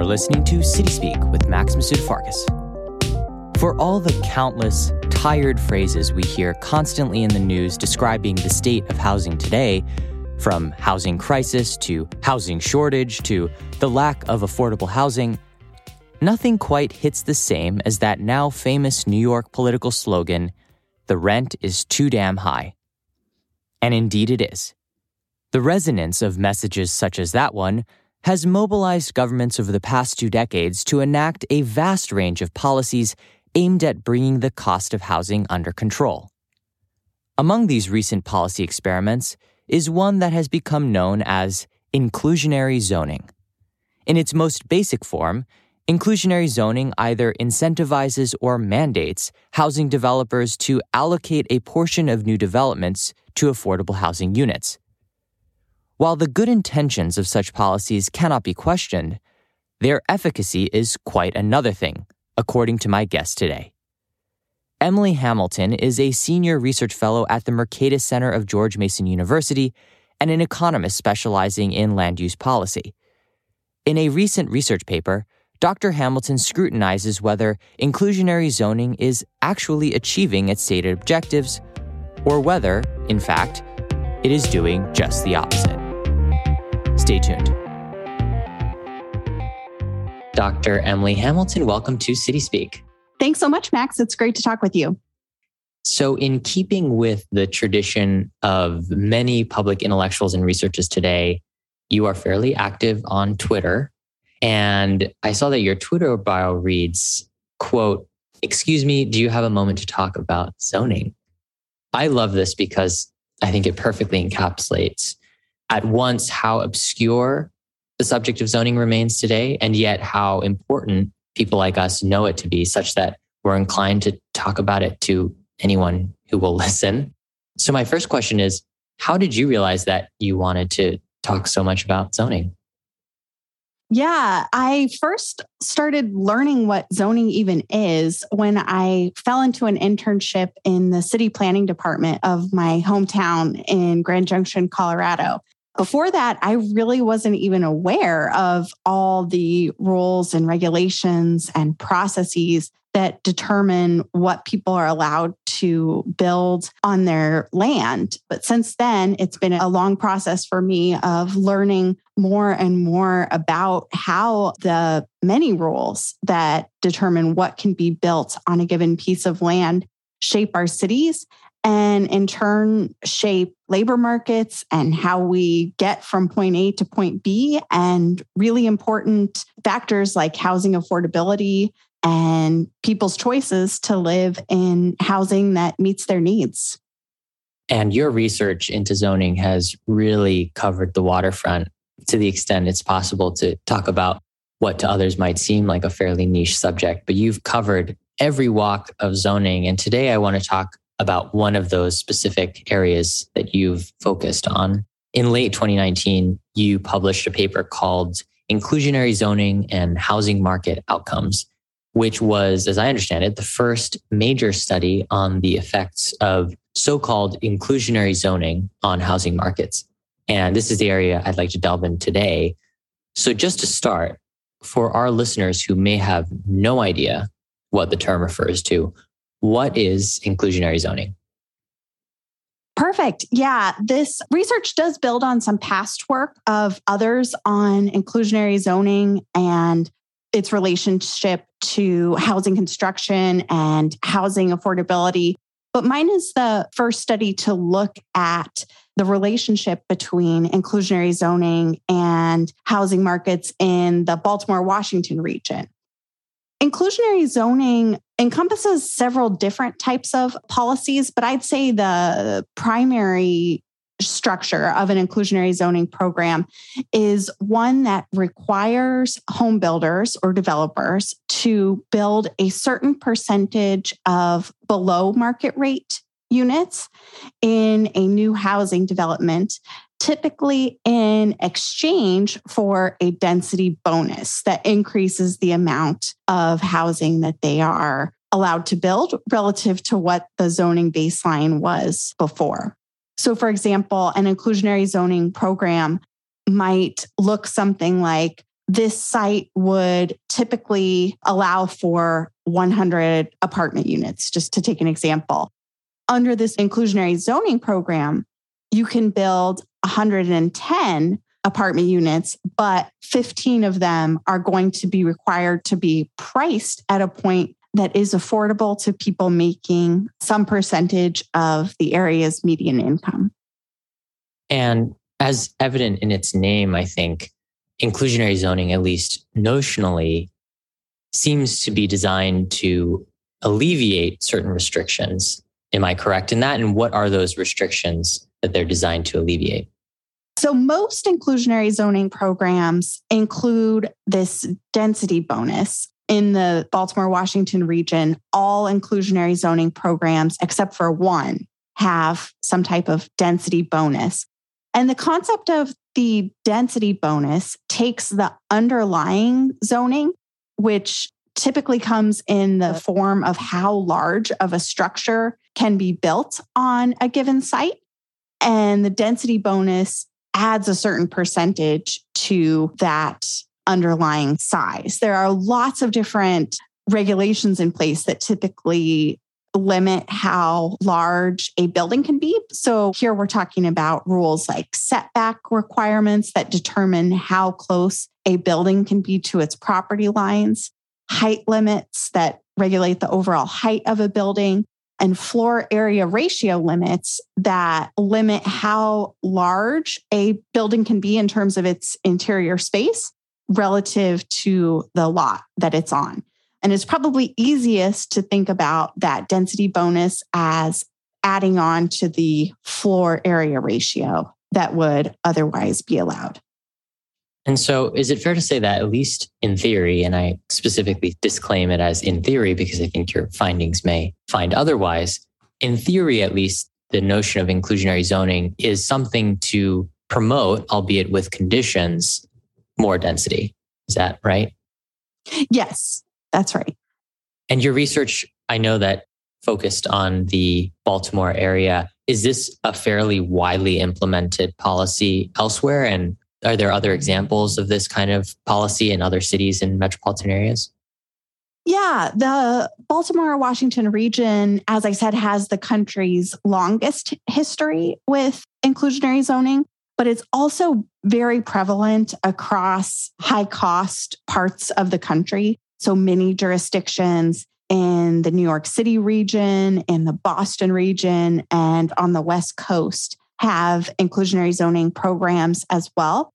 You're listening to City Speak with Max Masud Farkas. For all the countless, tired phrases we hear constantly in the news describing the state of housing today, from housing crisis to housing shortage to the lack of affordable housing, nothing quite hits the same as that now famous New York political slogan the rent is too damn high. And indeed it is. The resonance of messages such as that one has mobilized governments over the past two decades to enact a vast range of policies aimed at bringing the cost of housing under control. Among these recent policy experiments is one that has become known as inclusionary zoning. In its most basic form, inclusionary zoning either incentivizes or mandates housing developers to allocate a portion of new developments to affordable housing units. While the good intentions of such policies cannot be questioned, their efficacy is quite another thing, according to my guest today. Emily Hamilton is a senior research fellow at the Mercatus Center of George Mason University and an economist specializing in land use policy. In a recent research paper, Dr. Hamilton scrutinizes whether inclusionary zoning is actually achieving its stated objectives, or whether, in fact, it is doing just the opposite. Stay tuned. Dr. Emily Hamilton, welcome to City Speak. Thanks so much, Max. It's great to talk with you. So, in keeping with the tradition of many public intellectuals and researchers today, you are fairly active on Twitter. And I saw that your Twitter bio reads, quote, Excuse me, do you have a moment to talk about zoning? I love this because I think it perfectly encapsulates at once how obscure the subject of zoning remains today, and yet how important people like us know it to be, such that we're inclined to talk about it to anyone who will listen. So, my first question is How did you realize that you wanted to talk so much about zoning? Yeah, I first started learning what zoning even is when I fell into an internship in the city planning department of my hometown in Grand Junction, Colorado. Before that, I really wasn't even aware of all the rules and regulations and processes that determine what people are allowed to build on their land. But since then, it's been a long process for me of learning more and more about how the many rules that determine what can be built on a given piece of land shape our cities and in turn shape labor markets and how we get from point A to point B, and really important factors like housing affordability and people's choices to live in housing that meets their needs. And your research into zoning has really covered the waterfront to the extent it's possible to talk about what to others might seem like a fairly niche subject, but you've covered every walk of zoning. And today I want to talk about one of those specific areas that you've focused on. In late 2019, you published a paper called Inclusionary Zoning and Housing Market Outcomes, which was, as I understand it, the first major study on the effects of so called inclusionary zoning on housing markets. And this is the area I'd like to delve in today. So, just to start, for our listeners who may have no idea what the term refers to, what is inclusionary zoning? Perfect. Yeah, this research does build on some past work of others on inclusionary zoning and its relationship to housing construction and housing affordability. But mine is the first study to look at the relationship between inclusionary zoning and housing markets in the Baltimore Washington region. Inclusionary zoning encompasses several different types of policies, but I'd say the primary structure of an inclusionary zoning program is one that requires home builders or developers to build a certain percentage of below market rate units in a new housing development typically in exchange for a density bonus that increases the amount of housing that they are allowed to build relative to what the zoning baseline was before. So, for example, an inclusionary zoning program might look something like this site would typically allow for 100 apartment units, just to take an example. Under this inclusionary zoning program, you can build 110 apartment units, but 15 of them are going to be required to be priced at a point that is affordable to people making some percentage of the area's median income. And as evident in its name, I think inclusionary zoning, at least notionally, seems to be designed to alleviate certain restrictions. Am I correct in that? And what are those restrictions that they're designed to alleviate? So, most inclusionary zoning programs include this density bonus. In the Baltimore Washington region, all inclusionary zoning programs, except for one, have some type of density bonus. And the concept of the density bonus takes the underlying zoning, which typically comes in the form of how large of a structure can be built on a given site. And the density bonus adds a certain percentage to that underlying size. There are lots of different regulations in place that typically limit how large a building can be. So here we're talking about rules like setback requirements that determine how close a building can be to its property lines, height limits that regulate the overall height of a building, and floor area ratio limits that limit how large a building can be in terms of its interior space relative to the lot that it's on. And it's probably easiest to think about that density bonus as adding on to the floor area ratio that would otherwise be allowed. And so, is it fair to say that, at least in theory, and I specifically disclaim it as in theory because I think your findings may find otherwise, in theory, at least, the notion of inclusionary zoning is something to promote, albeit with conditions, more density. Is that right? Yes, that's right. And your research, I know that focused on the Baltimore area. Is this a fairly widely implemented policy elsewhere? And are there other examples of this kind of policy in other cities and metropolitan areas? Yeah, the Baltimore Washington region, as I said, has the country's longest history with inclusionary zoning, but it's also very prevalent across high cost parts of the country. So many jurisdictions in the New York City region, in the Boston region, and on the West Coast have inclusionary zoning programs as well.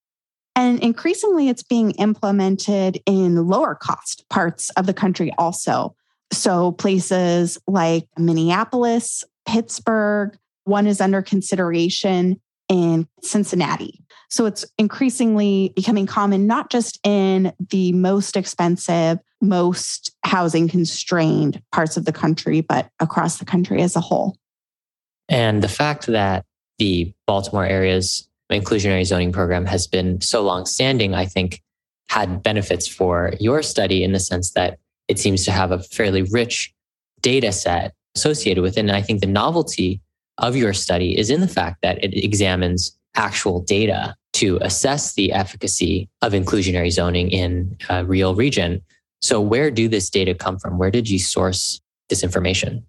And increasingly, it's being implemented in lower cost parts of the country also. So, places like Minneapolis, Pittsburgh, one is under consideration in Cincinnati. So, it's increasingly becoming common, not just in the most expensive, most housing constrained parts of the country, but across the country as a whole. And the fact that the Baltimore area's inclusionary zoning program has been so long standing, I think had benefits for your study in the sense that it seems to have a fairly rich data set associated with it. And I think the novelty of your study is in the fact that it examines actual data to assess the efficacy of inclusionary zoning in a real region. So, where do this data come from? Where did you source this information?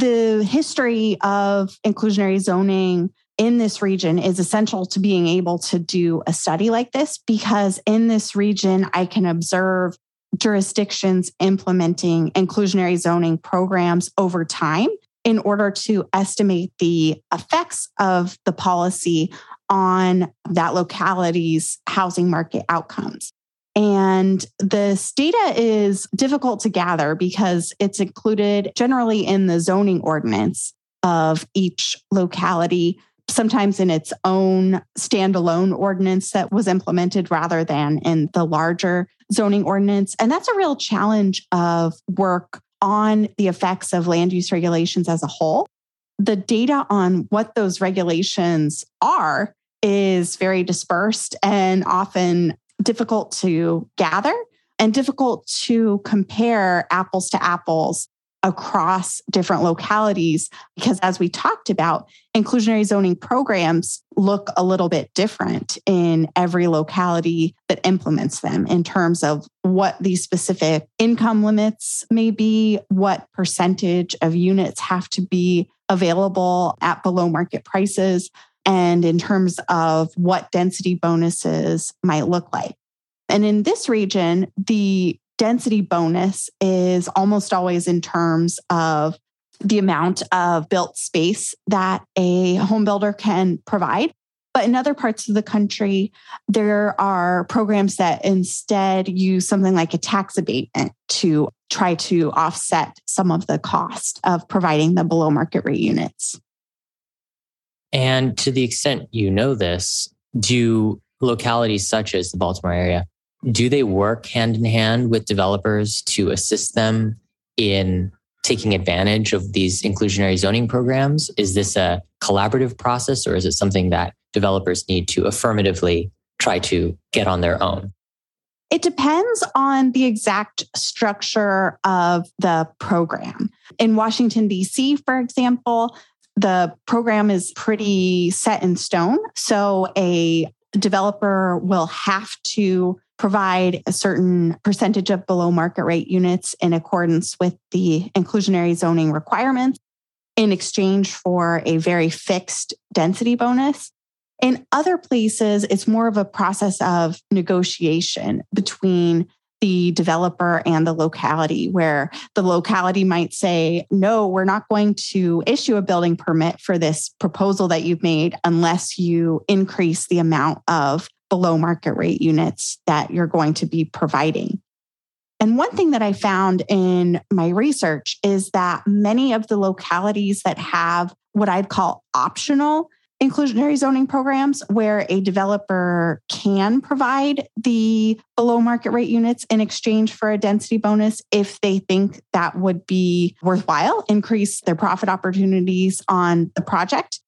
The history of inclusionary zoning in this region is essential to being able to do a study like this because in this region, I can observe jurisdictions implementing inclusionary zoning programs over time in order to estimate the effects of the policy on that locality's housing market outcomes. And this data is difficult to gather because it's included generally in the zoning ordinance of each locality sometimes in its own standalone ordinance that was implemented rather than in the larger zoning ordinance. And that's a real challenge of work on the effects of land use regulations as a whole. The data on what those regulations are is very dispersed and often difficult to gather and difficult to compare apples to apples across different localities because as we talked about inclusionary zoning programs look a little bit different in every locality that implements them in terms of what these specific income limits may be what percentage of units have to be available at below market prices and in terms of what density bonuses might look like and in this region the density bonus is almost always in terms of the amount of built space that a home builder can provide. But in other parts of the country, there are programs that instead use something like a tax abatement to try to offset some of the cost of providing the below market rate units. And to the extent you know this, do localities such as the Baltimore area do they work hand in hand with developers to assist them in taking advantage of these inclusionary zoning programs? Is this a collaborative process or is it something that developers need to affirmatively try to get on their own? It depends on the exact structure of the program. In Washington, D.C., for example, the program is pretty set in stone. So a developer will have to provide a certain percentage of below market rate units in accordance with the inclusionary zoning requirements in exchange for a very fixed density bonus. In other places, it's more of a process of negotiation between the developer and the locality, where the locality might say, No, we're not going to issue a building permit for this proposal that you've made unless you increase the amount of below market rate units that you're going to be providing. And one thing that I found in my research is that many of the localities that have what I'd call optional inclusionary zoning programs, where a developer can provide the below market rate units in exchange for a density bonus if they think that would be worthwhile, increase their profit opportunities on the project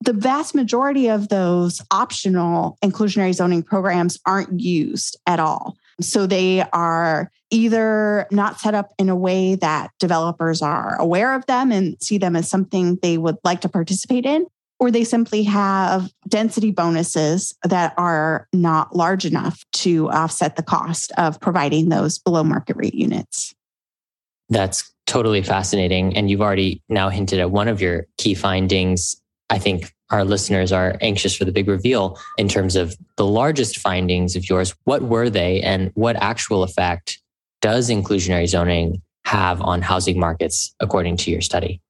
the vast majority of those optional inclusionary zoning programs aren't used at all. So they are either not set up in a way that developers are aware of them and see them as something they would like to participate in, or they simply have density bonuses that are not large enough to offset the cost of providing those below market rate units. That's totally fascinating. And you've already now hinted at one of your key findings I think our listeners are anxious for the big reveal in terms of the largest findings of yours. What were they and what actual effect does inclusionary zoning have on housing markets according to your study?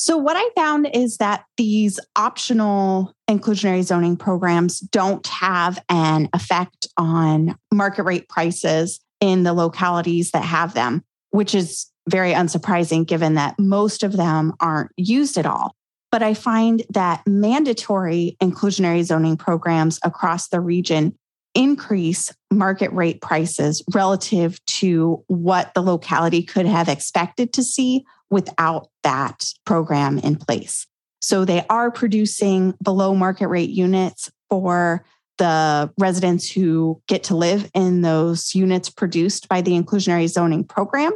So, what I found is that these optional inclusionary zoning programs don't have an effect on market rate prices in the localities that have them, which is very unsurprising given that most of them aren't used at all. But I find that mandatory inclusionary zoning programs across the region increase market rate prices relative to what the locality could have expected to see without that program in place. So they are producing below market rate units for the residents who get to live in those units produced by the inclusionary zoning program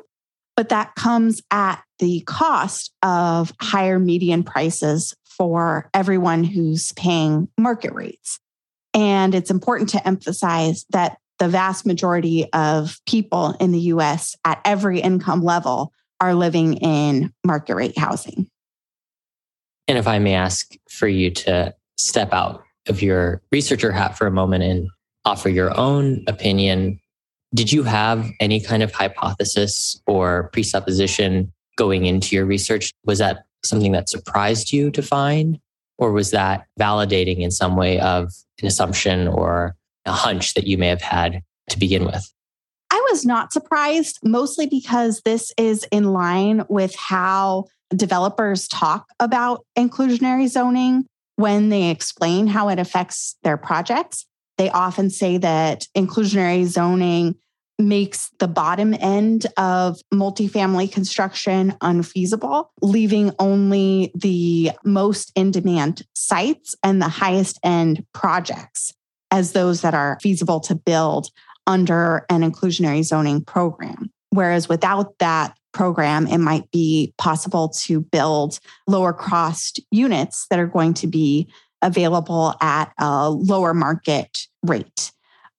but that comes at the cost of higher median prices for everyone who's paying market rates. And it's important to emphasize that the vast majority of people in the US at every income level are living in market rate housing. And if I may ask for you to step out of your researcher hat for a moment and offer your own opinion did you have any kind of hypothesis or presupposition going into your research? Was that something that surprised you to find? Or was that validating in some way of an assumption or a hunch that you may have had to begin with? Was not surprised, mostly because this is in line with how developers talk about inclusionary zoning when they explain how it affects their projects. They often say that inclusionary zoning makes the bottom end of multifamily construction unfeasible, leaving only the most in demand sites and the highest end projects as those that are feasible to build under an inclusionary zoning program. Whereas without that program, it might be possible to build lower cost units that are going to be available at a lower market rate.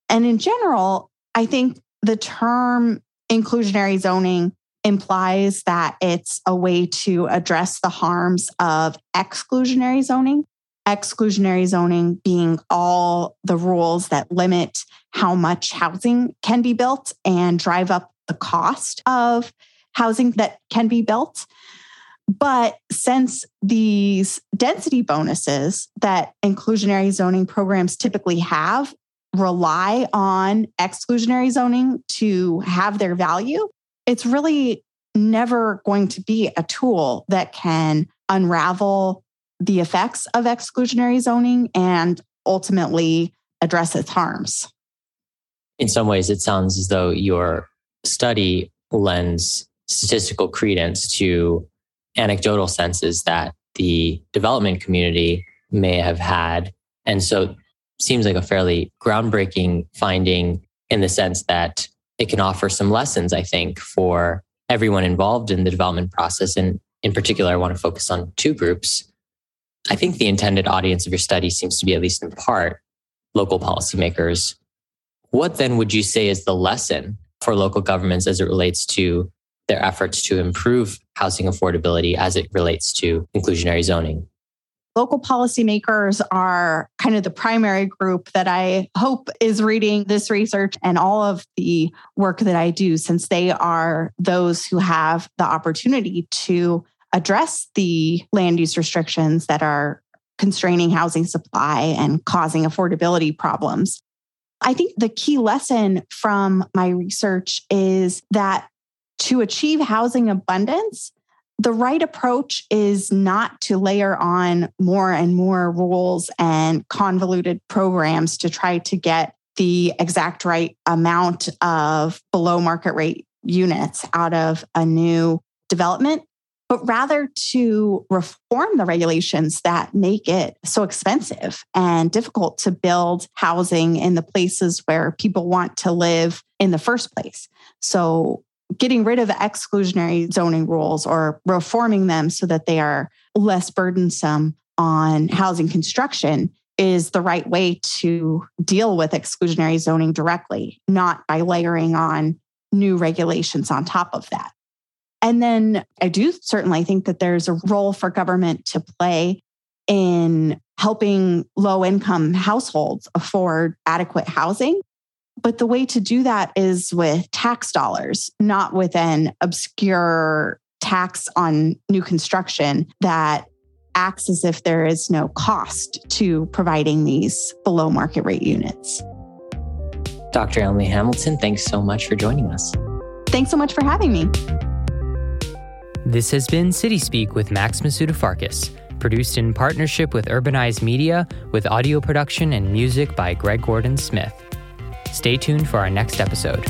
And in general, I think the term inclusionary zoning implies that it's a way to address the harms of exclusionary zoning. Exclusionary zoning being all the rules that limit how much housing can be built and drive up the cost of housing that can be built. But since these density bonuses that inclusionary zoning programs typically have rely on exclusionary zoning to have their value, it's really never going to be a tool that can unravel the effects of exclusionary zoning and ultimately address its harms. In some ways, it sounds as though your study lends statistical credence to anecdotal senses that the development community may have had. And so seems like a fairly groundbreaking finding in the sense that it can offer some lessons, I think, for everyone involved in the development process. And in particular, I want to focus on two groups. I think the intended audience of your study seems to be, at least in part, local policymakers. What then would you say is the lesson for local governments as it relates to their efforts to improve housing affordability as it relates to inclusionary zoning? Local policymakers are kind of the primary group that I hope is reading this research and all of the work that I do, since they are those who have the opportunity to address the land use restrictions that are constraining housing supply and causing affordability problems. I think the key lesson from my research is that to achieve housing abundance, the right approach is not to layer on more and more rules and convoluted programs to try to get the exact right amount of below market rate units out of a new development, but rather to reform the regulations that make it so expensive and difficult to build housing in the places where people want to live in the first place. So, getting rid of exclusionary zoning rules or reforming them so that they are less burdensome on housing construction is the right way to deal with exclusionary zoning directly, not by layering on new regulations on top of that. And then I do certainly think that there's a role for government to play in helping low income households afford adequate housing. But the way to do that is with tax dollars, not with an obscure tax on new construction that acts as if there is no cost to providing these below market rate units. Dr. Emily Hamilton, thanks so much for joining us. Thanks so much for having me. This has been City Speak with Max Masudafarkis, produced in partnership with Urbanized Media, with audio production and music by Greg Gordon Smith. Stay tuned for our next episode.